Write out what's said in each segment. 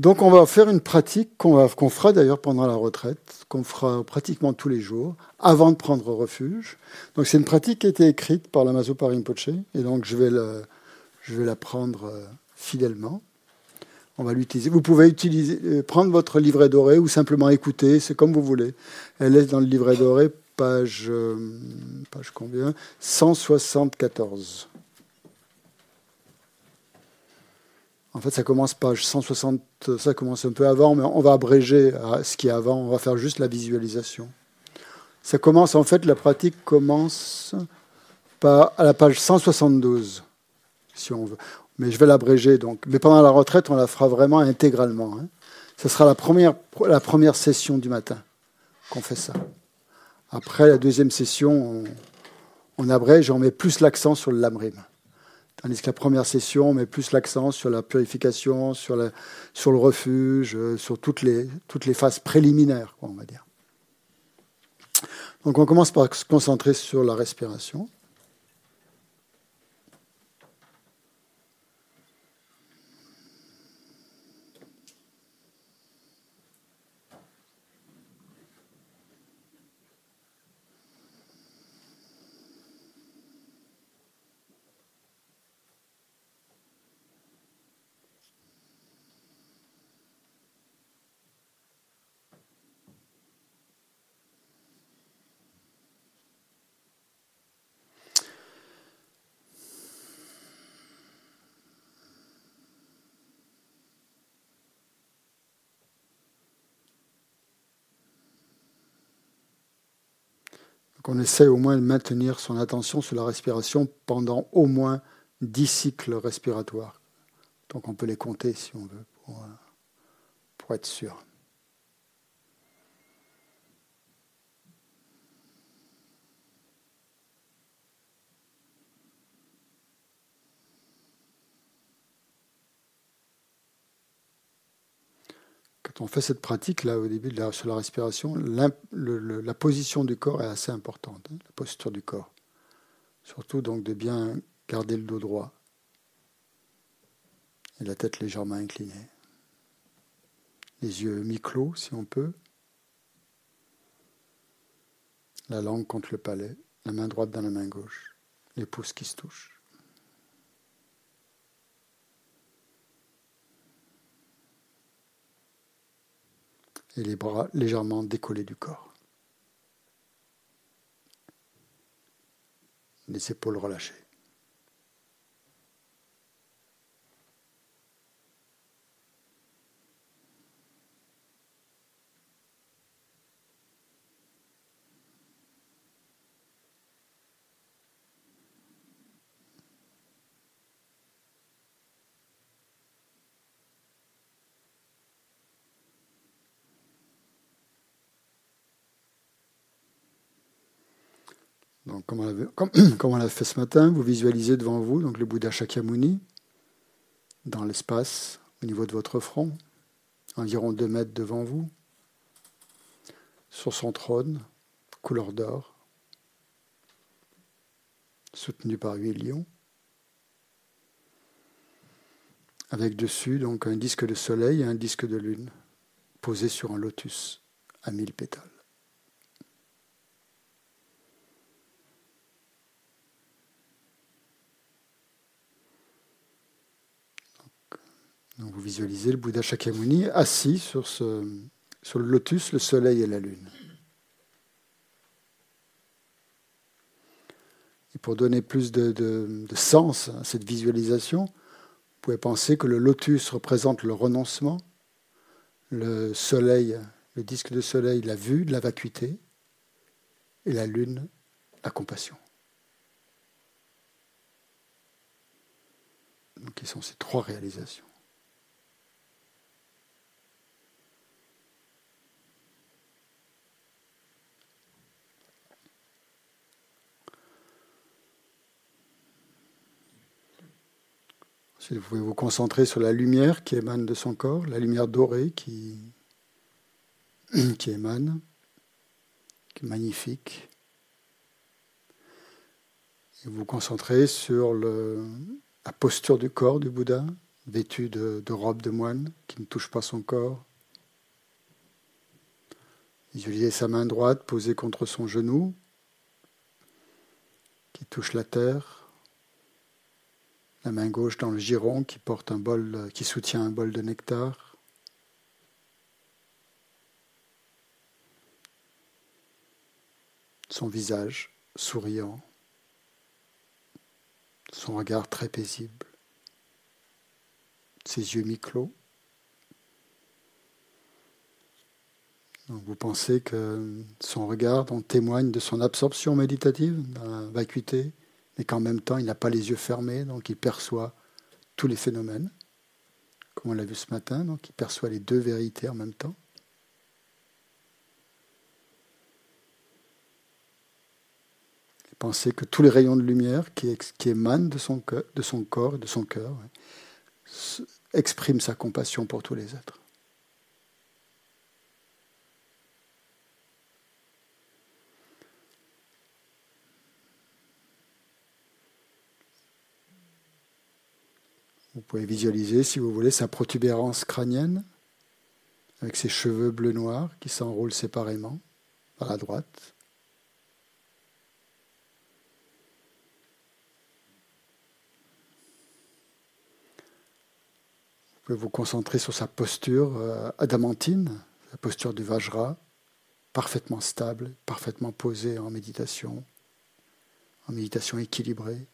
Donc on va faire une pratique qu'on fera d'ailleurs pendant la retraite, qu'on fera pratiquement tous les jours, avant de prendre refuge. Donc c'est une pratique qui a été écrite par la Mazo Rinpoche, et donc je vais, la, je vais la prendre euh, fidèlement. On va l'utiliser. Vous pouvez utiliser, euh, prendre votre livret doré ou simplement écouter, c'est comme vous voulez. Elle est dans le livret doré, page, euh, page combien? 174. En fait, ça commence page 160, ça commence un peu avant, mais on va abréger ce qui est avant, on va faire juste la visualisation. Ça commence, en fait, la pratique commence à la page 172, si on veut. Mais je vais l'abréger, donc. Mais pendant la retraite, on la fera vraiment intégralement. Hein. Ce sera la première, la première session du matin qu'on fait ça. Après la deuxième session, on, on abrège et on met plus l'accent sur le lamrim. Tandis que la première session, on met plus l'accent sur la purification, sur, le refuge, euh, sur toutes les, toutes les phases préliminaires, on va dire. Donc on commence par se concentrer sur la respiration. on essaie au moins de maintenir son attention sur la respiration pendant au moins 10 cycles respiratoires. Donc on peut les compter si on veut pour, pour être sûr. On fait cette pratique là au début de la, sur la respiration, la position du corps est assez importante, hein, la posture du corps. Surtout donc de bien garder le dos droit et la tête légèrement inclinée. Les yeux mi-clos si on peut. La langue contre le palais, la main droite dans la main gauche, les pouces qui se touchent. Et les bras légèrement décollés du corps. Les épaules relâchées. Comme, on l'a fait ce matin, vous visualisez devant vous donc le Bouddha Shakyamuni dans l'espace au niveau de votre front, environ 2 mètres devant vous, sur son trône, couleur d'or, soutenu par huit lions, avec dessus donc un disque de soleil et un disque de lune posé sur un lotus à mille pétales. Vous visualisez le Bouddha Shakyamuni assis sur, le lotus, le soleil et la lune. Et pour donner plus de, de, sens à cette visualisation, vous pouvez penser que le lotus représente le renoncement, le soleil, le disque de soleil, la vue, la vacuité, et la lune, la compassion. Donc, qui sont ces trois réalisations. Vous pouvez vous concentrer sur la lumière qui émane de son corps, la lumière dorée qui, qui émane, qui est magnifique. Vous vous concentrez sur la posture du corps du Bouddha, vêtu de, de robe de moine qui ne touche pas son corps. Visualisez sa main droite posée contre son genou, qui touche la terre. La main gauche dans le giron qui porte un bol, qui soutient un bol de nectar. Son visage souriant, son regard très paisible, ses yeux mi-clos. vous pensez que son regard en témoigne de son absorption méditative, dans la vacuité, mais qu'en même temps il n'a pas les yeux fermés, donc il perçoit tous les phénomènes, comme on l'a vu ce matin, donc il perçoit les deux vérités en même temps. Et pensez que tous les rayons de lumière qui, émanent de son, de son corps et de son cœur expriment sa compassion pour tous les êtres. Vous pouvez visualiser, si vous voulez, sa protubérance crânienne, avec ses cheveux bleu-noir qui s'enroulent séparément par la droite. Vous pouvez vous concentrer sur sa posture euh, adamantine, la posture du Vajra, parfaitement stable, parfaitement posée en méditation, en méditation équilibrée.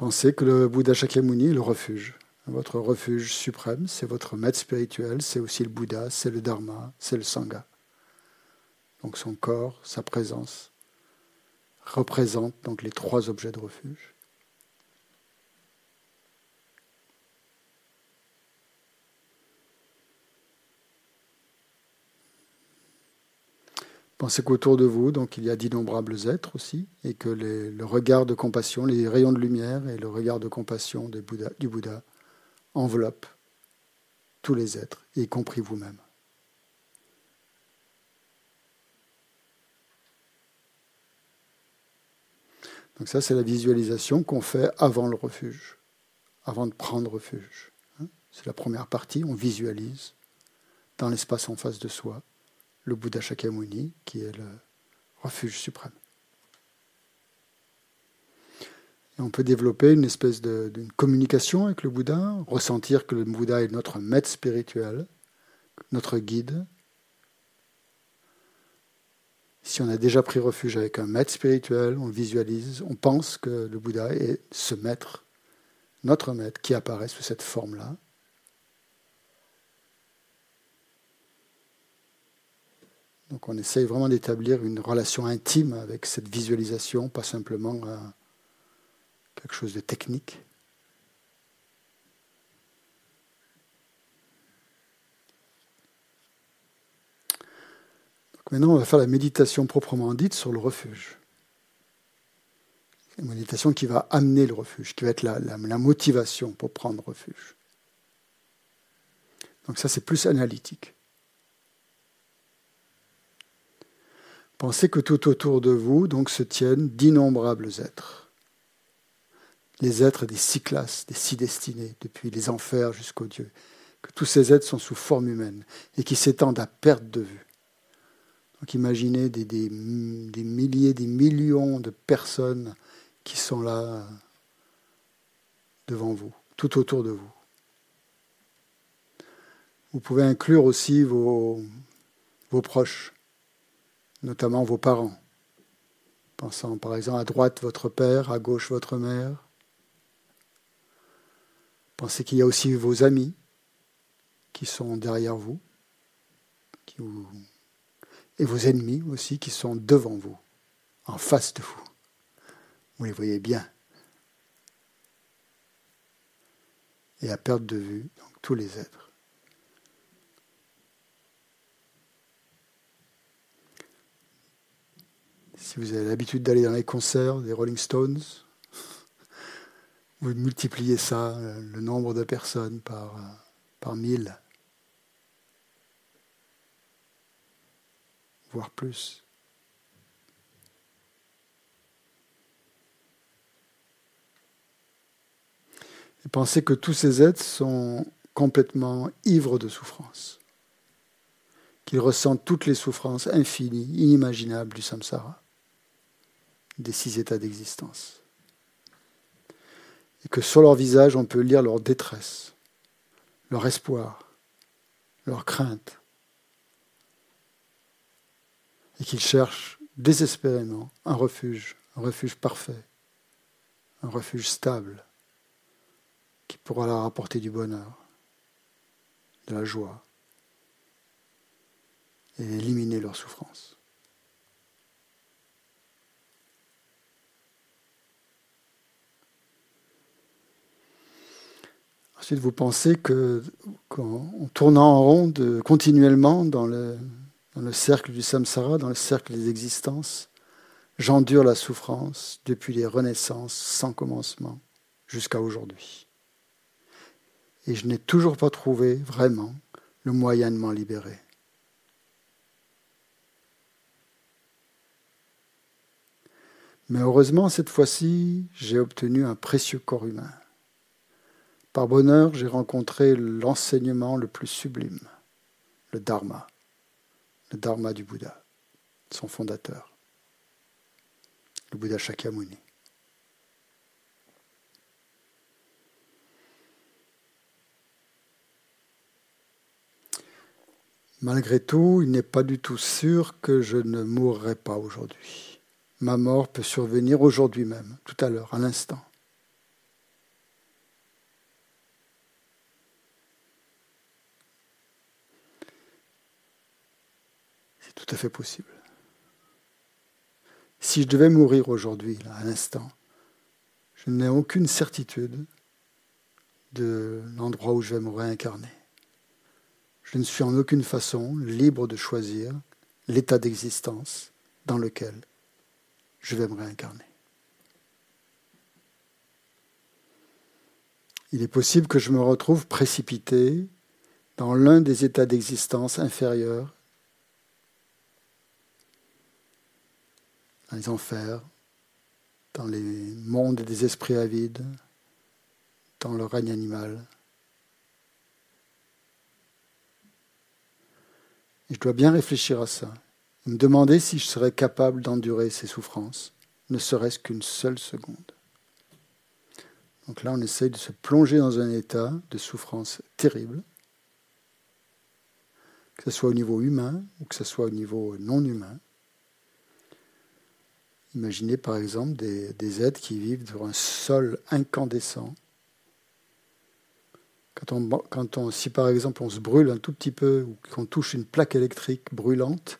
Pensez que le Bouddha Shakyamuni est le refuge. Votre refuge suprême, c'est votre maître spirituel, c'est aussi le Bouddha, c'est le Dharma, c'est le Sangha. Donc son corps, sa présence, représentent donc les trois objets de refuge. Pensez qu'autour de vous, donc, il y a d'innombrables êtres aussi, et que le regard de compassion, les rayons de lumière et le regard de compassion du Bouddha, enveloppent tous les êtres, y compris vous-même. Donc ça, c'est la visualisation qu'on fait avant le refuge, avant de prendre refuge. Hein. C'est la première partie, on visualise dans l'espace en face de soi le Bouddha Shakyamuni, qui est le refuge suprême. On peut développer une espèce d'une communication avec le Bouddha, ressentir que le Bouddha est notre maître spirituel, notre guide. Si on a déjà pris refuge avec un maître spirituel, on visualise, on pense que le Bouddha est ce maître, notre maître, qui apparaît sous cette forme-là. Donc on essaye vraiment d'établir une relation intime avec cette visualisation, pas simplement euh, quelque chose de technique. Maintenant, on va faire la méditation proprement dite sur le refuge. Une méditation qui va amener le refuge, qui va être la motivation pour prendre refuge. Donc ça, c'est plus analytique. Pensez que tout autour de vous donc se tiennent d'innombrables êtres. Les êtres des six classes, des six destinées, depuis les enfers jusqu'aux dieux. Que tous ces êtres sont sous forme humaine et qui s'étendent à perte de vue. Donc imaginez des, milliers, des millions de personnes qui sont là devant vous, tout autour de vous. Vous pouvez inclure aussi vos proches, notamment vos parents. Pensant par exemple à droite votre père, à gauche votre mère. Pensez qu'il y a aussi vos amis qui sont derrière vous, et vos ennemis aussi qui sont devant vous, en face de vous. Vous les voyez bien. Et à perte de vue, donc tous les êtres. Si vous avez l'habitude d'aller dans les concerts des Rolling Stones, vous multipliez ça, euh, le nombre de personnes, par, euh, par mille. voire plus. Et pensez que tous ces êtres sont complètement ivres de souffrance, qu'ils ressentent toutes les souffrances infinies, inimaginables du samsara, des six états d'existence. Et que sur leur visage, on peut lire leur détresse, leur espoir, leur crainte, et qu'ils cherchent désespérément un refuge, un refuge parfait, un refuge stable, qui pourra leur apporter du bonheur, de la joie, et éliminer leur souffrance. Ensuite, vous pensez que, qu'en tournant en rond continuellement dans le, dans le cercle du samsara, dans le cercle des existences, j'endure la souffrance depuis les renaissances sans commencement jusqu'à aujourd'hui. Et je n'ai toujours pas trouvé vraiment le moyen de m'en libérer. Mais heureusement, cette fois-ci, j'ai obtenu un précieux corps humain. Par bonheur, j'ai rencontré l'enseignement le plus sublime, le Dharma le Dharma du Bouddha, son fondateur, le Bouddha Shakyamuni. Malgré tout, il n'est pas du tout sûr que je ne mourrai pas aujourd'hui. Ma mort peut survenir aujourd'hui même, tout à l'heure, à l'instant. Tout à fait possible. Si je devais mourir aujourd'hui, là, à l'instant, je n'ai aucune certitude de l'endroit où je vais me réincarner. Je ne suis en aucune façon libre de choisir l'état d'existence dans lequel je vais me réincarner. Il est possible que je me retrouve précipité dans l'un des états d'existence inférieurs dans les enfers, dans les mondes des esprits avides, dans le règne animal. Et je dois bien réfléchir à ça, me demander si je serais capable d'endurer ces souffrances, ne serait-ce qu'une seule seconde. Donc là, on essaye de se plonger dans un état de souffrance terrible, que ce soit au niveau humain ou que ce soit au niveau non humain. Imaginez par exemple des, des êtres qui vivent sur un sol incandescent. Quand on, quand si par exemple on se brûle un tout petit peu ou qu'on touche une plaque électrique brûlante,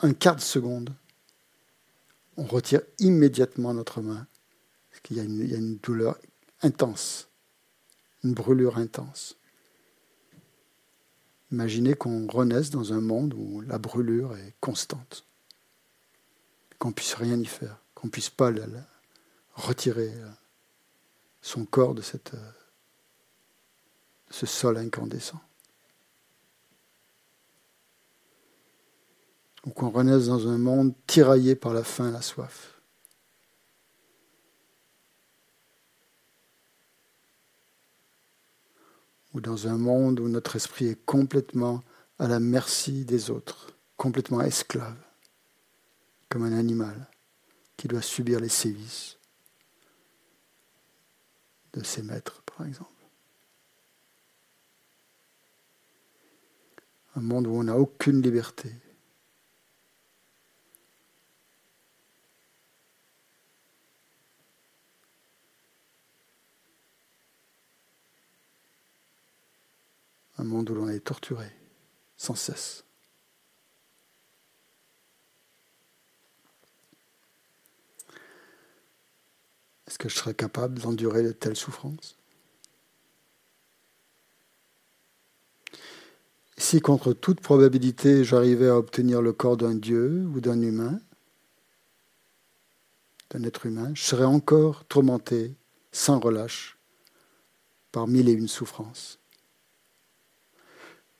un quart de seconde, on retire immédiatement notre main, parce qu'il y, y, a une douleur intense, une brûlure intense. Imaginez qu'on renaisse dans un monde où la brûlure est constante qu'on puisse rien y faire, qu'on puisse pas retirer euh, son corps de, euh, ce sol incandescent. Ou qu'on renaisse dans un monde tiraillé par la faim et la soif. Ou dans un monde où notre esprit est complètement à la merci des autres, complètement esclave comme un animal qui doit subir les sévices de ses maîtres, par exemple. Un monde où on n'a aucune liberté. Un monde où l'on est torturé sans cesse. Est-ce que je serais capable d'endurer de telles souffrances? Si contre toute probabilité j'arrivais à obtenir le corps d'un dieu ou d'un humain, d'un être humain, je serais encore tourmenté sans relâche par mille et une souffrances,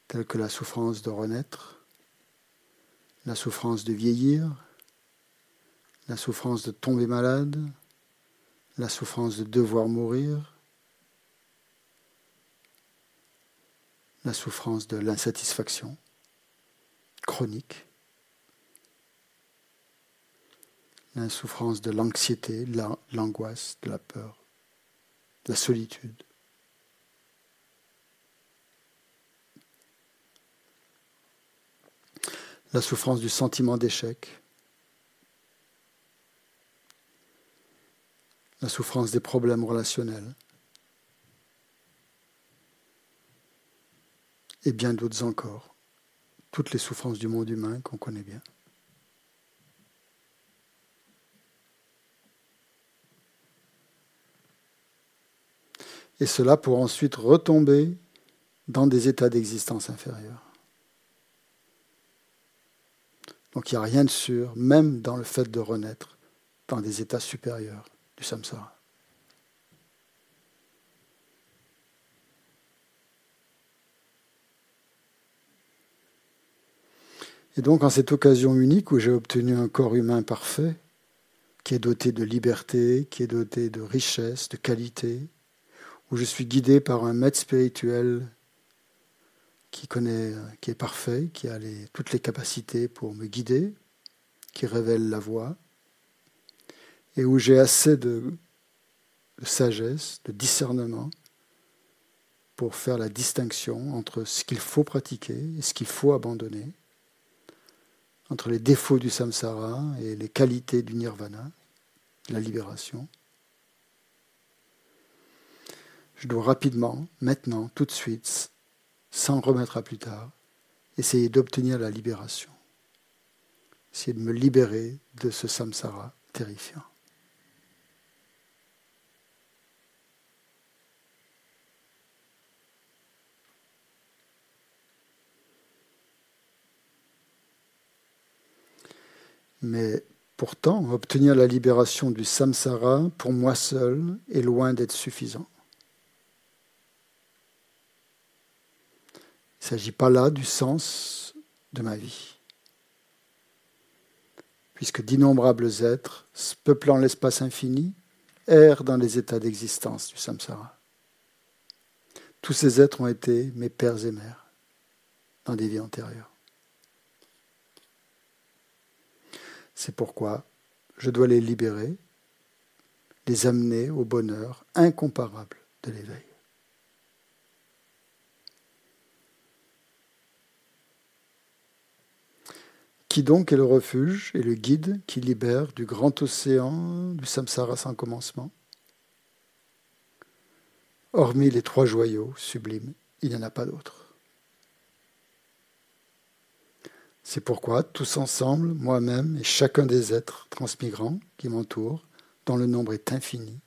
telles que la souffrance de renaître, la souffrance de vieillir, la souffrance de tomber malade, la souffrance de devoir mourir, la souffrance de l'insatisfaction chronique, la souffrance de l'anxiété, de l'angoisse, de la peur, de la solitude. La souffrance du sentiment d'échec, la souffrance des problèmes relationnels, et bien d'autres encore, toutes les souffrances du monde humain qu'on connaît bien. Et cela pour ensuite retomber dans des états d'existence inférieurs. Donc il n'y a rien de sûr, même dans le fait de renaître dans des états supérieurs du samsara. Et donc, en cette occasion unique où j'ai obtenu un corps humain parfait, qui est doté de liberté, qui est doté de richesse, de qualité, où je suis guidé par un maître spirituel qui connaît, qui est parfait, qui a toutes les capacités pour me guider, qui révèle la voie, et où j'ai assez de sagesse, de discernement pour faire la distinction entre ce qu'il faut pratiquer et ce qu'il faut abandonner entre les défauts du samsara et les qualités du nirvana, la libération. Je dois rapidement, maintenant, tout de suite, sans remettre à plus tard, essayer d'obtenir la libération. Essayer de me libérer de ce samsara terrifiant. Mais pourtant, obtenir la libération du samsara, pour moi seul, est loin d'être suffisant. Il ne s'agit pas là du sens de ma vie. Puisque d'innombrables êtres, peuplant l'espace infini, errent dans les états d'existence du samsara. Tous ces êtres ont été mes pères et mères dans des vies antérieures. C'est pourquoi je dois les libérer, les amener au bonheur incomparable de l'éveil. Qui donc est le refuge et le guide qui libère du grand océan du samsara sans commencement? Hormis les trois joyaux sublimes, il n'y en a pas d'autre. C'est pourquoi, tous ensemble, moi-même et chacun des êtres transmigrants qui m'entourent, dont le nombre est infini,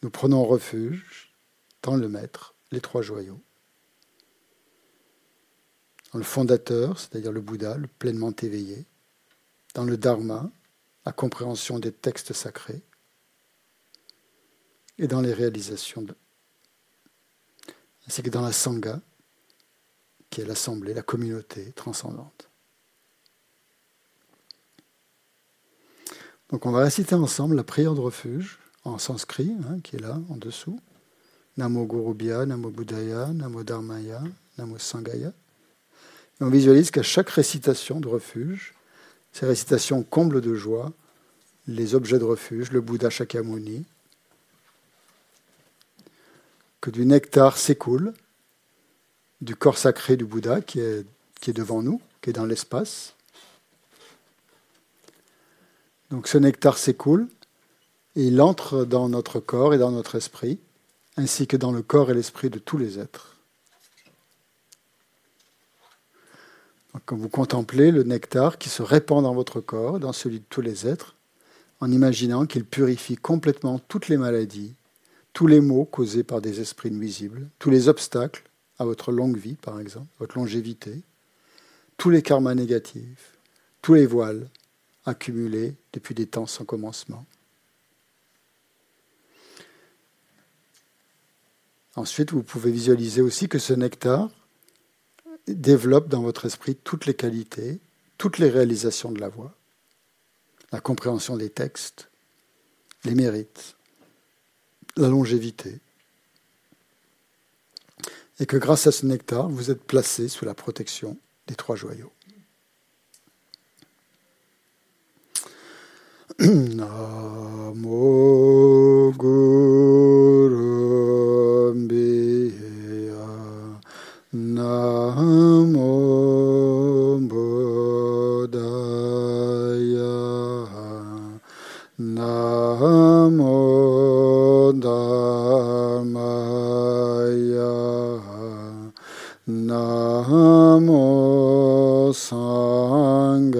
nous prenons refuge dans le Maître, les trois joyaux. Dans le fondateur, c'est-à-dire le Bouddha, le pleinement éveillé. Dans le Dharma, la compréhension des textes sacrés. Et dans les réalisations. De... Ainsi que dans la Sangha, qui est l'assemblée, la communauté transcendante. Donc on va réciter ensemble la prière de refuge en sanskrit, hein, qui est là en dessous. Namo Gurubhya, Namo Buddhaya, Namo Dharmaya, Namo Sangaya. Et on visualise qu'à chaque récitation de refuge, ces récitations comblent de joie les objets de refuge, le Bouddha Shakyamuni, que du nectar s'écoule du corps sacré du Bouddha qui est, devant nous, qui est dans l'espace. Donc ce nectar s'écoule et il entre dans notre corps et dans notre esprit, ainsi que dans le corps et l'esprit de tous les êtres. quand vous contemplez le nectar qui se répand dans votre corps, dans celui de tous les êtres, en imaginant qu'il purifie complètement toutes les maladies, tous les maux causés par des esprits nuisibles, tous les obstacles, à votre longue vie, par exemple, votre longévité, tous les karmas négatifs, tous les voiles accumulés depuis des temps sans commencement. Ensuite, vous pouvez visualiser aussi que ce nectar développe dans votre esprit toutes les qualités, toutes les réalisations de la voix, la compréhension des textes, les mérites, la longévité, et que grâce à ce nectar, vous êtes placé sous la protection des trois joyaux. Namo Sanghaya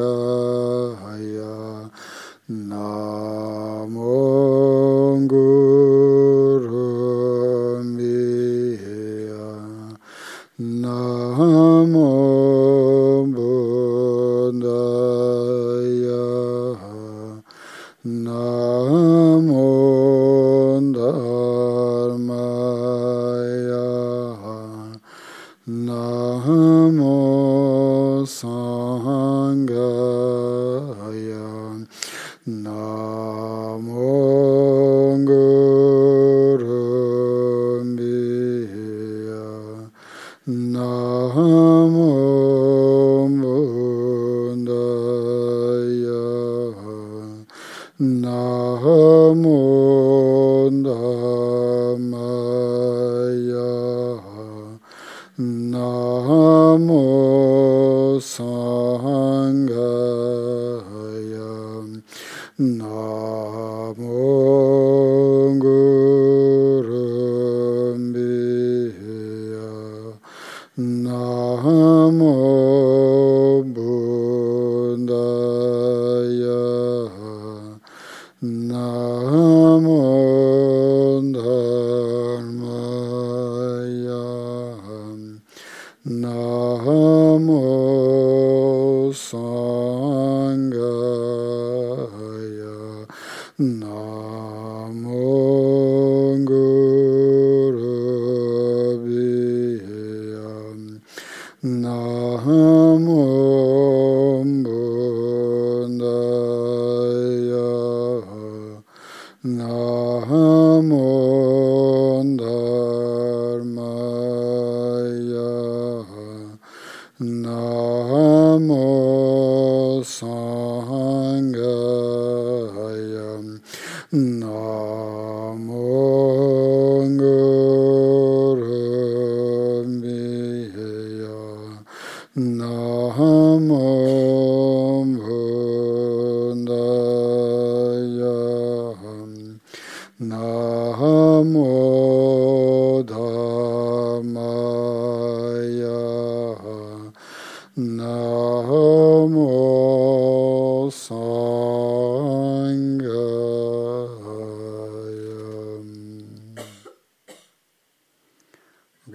Namo Guru Miya Namo Buddhaya Namo Dhamma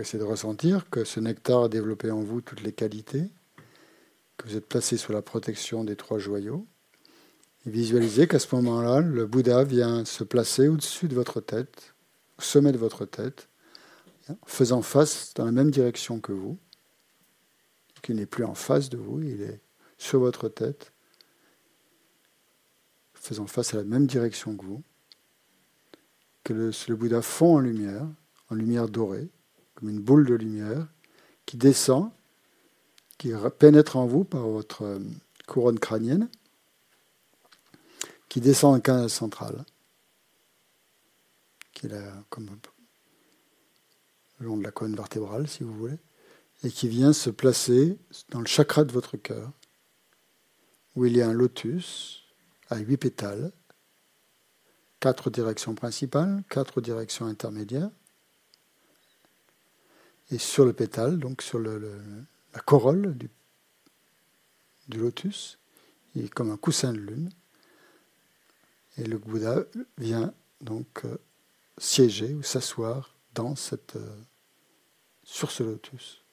essayez de ressentir que ce nectar a développé en vous toutes les qualités, que vous êtes placé sous la protection des trois joyaux. Et visualisez qu'à ce moment-là, le Bouddha vient se placer au-dessus de votre tête, au sommet de votre tête, faisant face dans la même direction que vous. qu'il n'est plus en face de vous, il est sur votre tête, faisant face à la même direction que vous. Que le, le Bouddha fond en lumière, en lumière dorée, comme une boule de lumière qui descend, qui pénètre en vous par votre euh, couronne crânienne, qui descend en canal central, qui est là, comme le long de la colonne vertébrale, si vous voulez, et qui vient se placer dans le chakra de votre cœur, où il y a un lotus à huit pétales, quatre directions principales, quatre directions intermédiaires, et sur le pétale, donc sur la corolle du, du, lotus, il est comme un coussin de lune. Et le Bouddha vient donc euh, siéger ou s'asseoir dans cette, euh, sur ce lotus.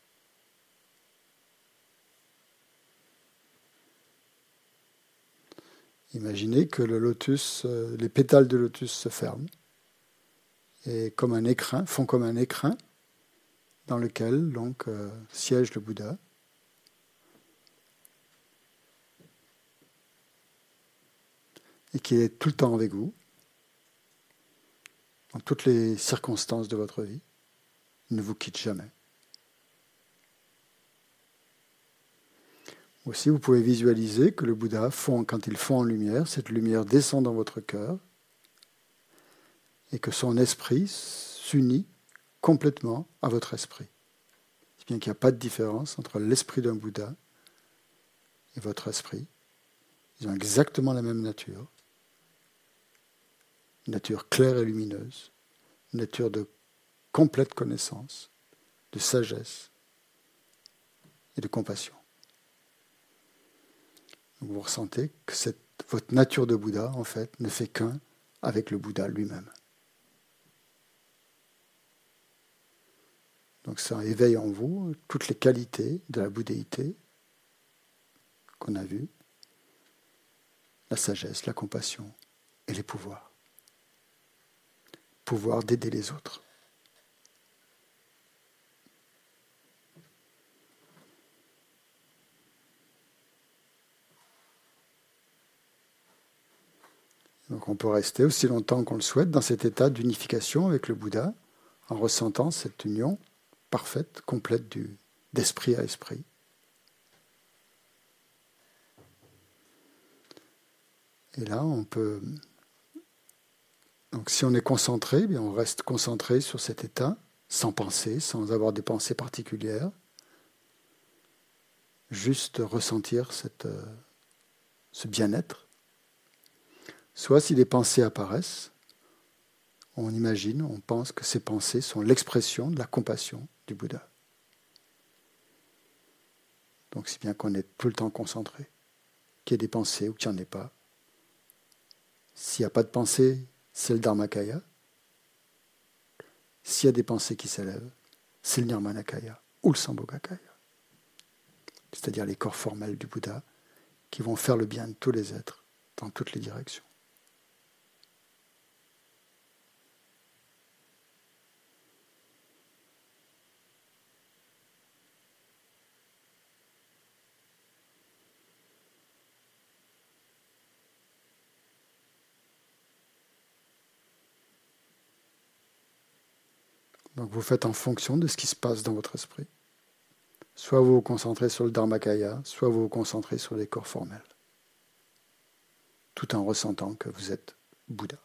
Imaginez que le lotus, euh, les pétales de lotus se ferment et comme un écrin, font comme un écrin dans lequel donc euh, siège le Bouddha. Et qui est tout le temps avec vous dans toutes les circonstances de votre vie. Ne vous quitte jamais. Aussi, vous pouvez visualiser que le Bouddha fond, quand il fond en lumière, cette lumière descend dans votre cœur et que son esprit s'unit complètement à votre esprit. C'est bien qu'il n'y a pas de différence entre l'esprit d'un Bouddha et votre esprit. Ils ont exactement la même nature. Une nature claire et lumineuse. Une nature de complète connaissance, de sagesse et de compassion. Vous ressentez que votre nature de Bouddha, en fait, ne fait qu'un avec le Bouddha lui-même. Donc ça éveille en vous toutes les qualités de la bouddhéité qu'on a vues, la sagesse, la compassion et les pouvoirs. Pouvoir d'aider les autres. Donc on peut rester aussi longtemps qu'on le souhaite dans cet état d'unification avec le Bouddha, en ressentant cette union parfaite, complète d'esprit à esprit. Et là, on peut. Donc, si on est concentré, bien on reste concentré sur cet état, sans penser, sans avoir des pensées particulières. Juste ressentir euh, ce bien-être Soit si des pensées apparaissent, on imagine, on pense que ces pensées sont l'expression de la compassion du Bouddha. Donc c'est bien qu'on est tout le temps concentré, qu'il y ait des pensées ou qu'il n'y en ait pas. S'il n'y a pas de pensée, c'est le Dharmakaya. S'il y a des pensées qui s'élèvent, c'est le Nirmanakaya ou le Sambhogakaya. C'est-à-dire les corps formels du Bouddha qui vont faire le bien de tous les êtres dans toutes les directions. Donc vous faites en fonction de ce qui se passe dans votre esprit. Soit vous vous concentrez sur le Dharmakaya, soit vous vous concentrez sur les corps formels. Tout en ressentant que vous êtes Bouddha.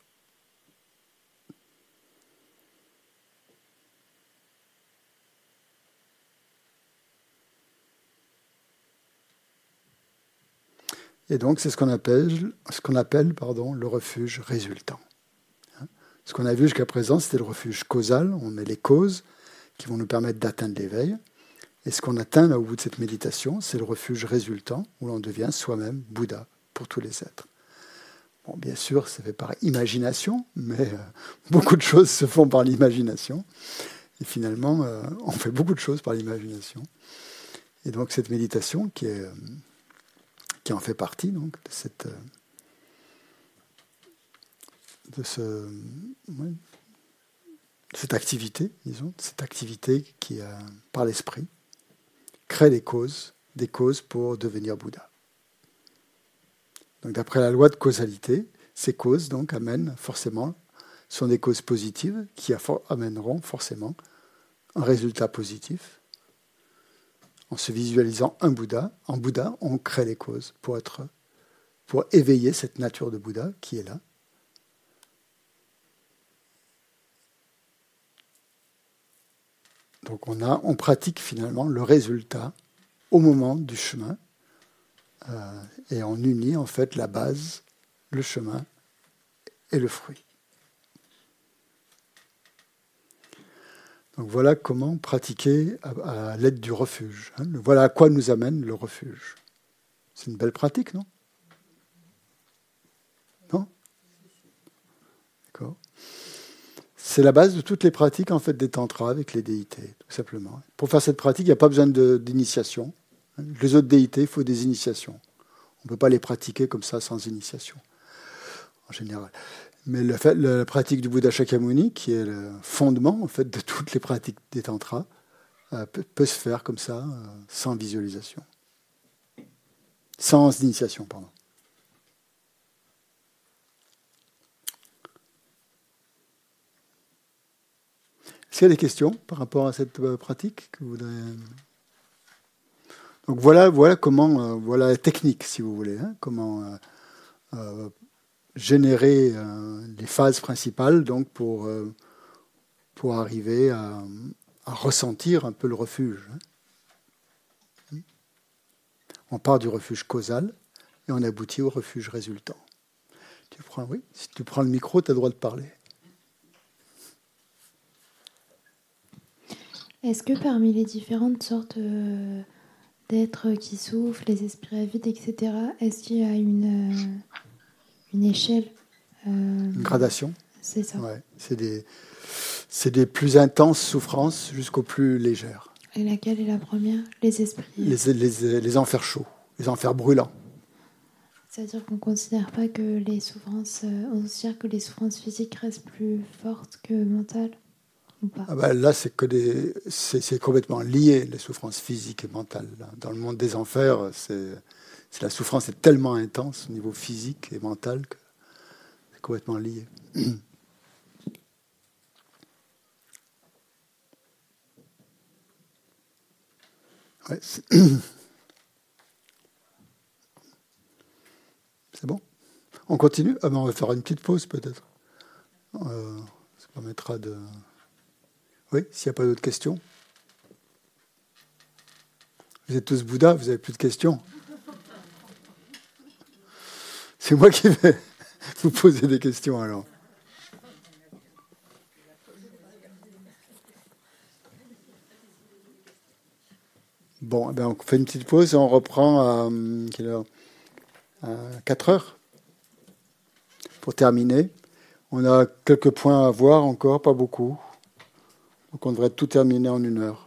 Et donc, c'est ce qu'on appelle, le refuge résultant. Ce qu'on a vu jusqu'à présent, c'était le refuge causal. On met les causes qui vont nous permettre d'atteindre l'éveil. Et ce qu'on atteint là au bout de cette méditation, c'est le refuge résultant, où l'on devient soi-même Bouddha pour tous les êtres. Bon, bien sûr, ça fait par imagination, mais euh, beaucoup de choses se font par l'imagination. Et finalement, euh, on fait beaucoup de choses par l'imagination. Et donc cette méditation, qui, euh, en fait partie, donc, de cette de, ce, cette activité, disons, cette activité qui, a, par l'esprit, crée des causes, des causes pour devenir Bouddha. Donc, d'après la loi de causalité, ces causes donc amènent forcément, sont des causes positives qui amèneront forcément un résultat positif. En se visualisant un Bouddha, en Bouddha, on crée les causes pour être, pour éveiller cette nature de Bouddha qui est là Donc on, pratique finalement le résultat au moment du chemin euh, et on unit en fait la base, le chemin et le fruit. Donc voilà comment pratiquer à, l'aide du refuge. Hein. Voilà à quoi nous amène le refuge. C'est une belle pratique, Non? C'est la base de toutes les pratiques en fait des tantras avec les déités, tout simplement. Pour faire cette pratique, il n'y a pas besoin d'initiation. Les autres déités, il faut des initiations. On ne peut pas les pratiquer comme ça sans initiation, en général. Mais la pratique du Bouddha Shakyamuni, qui est le fondement de toutes les pratiques des tantras, euh, peut, se faire comme ça, euh, sans visualisation, sans initiation, pardon. Qu'il y a des questions par rapport à cette euh, pratique que vous voudrez... Donc voilà, voilà comment, euh, voilà la technique, si vous voulez, hein, comment euh, générer les phases principales, donc pour pour arriver à, ressentir un peu le refuge. Hein. On part du refuge causal et on aboutit au refuge résultant. Tu prends, oui, si tu prends le micro, tu as le droit de parler. Est-ce que parmi les différentes sortes euh, d'êtres qui souffrent, les esprits avides, etc., est-ce qu'il y a une, euh, une échelle euh, Une gradation C'est ça. Ouais, c'est des, c'est des plus intenses souffrances jusqu'aux plus légères. Et laquelle est la première? Les esprits les, les, les, enfers chauds, les enfers brûlants. C'est-à-dire qu'on ne considère pas que les souffrances, on considère que les souffrances physiques restent plus fortes que mentales? Ah bah là, c'est que des, c'est, complètement lié les souffrances physiques et mentales. Dans le monde des enfers, c'est, la souffrance est tellement intense au niveau physique et mental que c'est complètement lié. c'est... bon? On continue? Ah On va faire une petite pause peut-être. Euh, ça permettra de... Oui, s'il n'y a pas d'autres questions. Vous êtes tous Bouddha, vous n'avez plus de questions. C'est moi qui vais vous poser des questions alors. Bon, eh ben, on fait une petite pause et on reprend à, à 4 heures pour terminer. On a quelques points à voir encore, pas beaucoup. Donc on devrait tout terminer en une heure.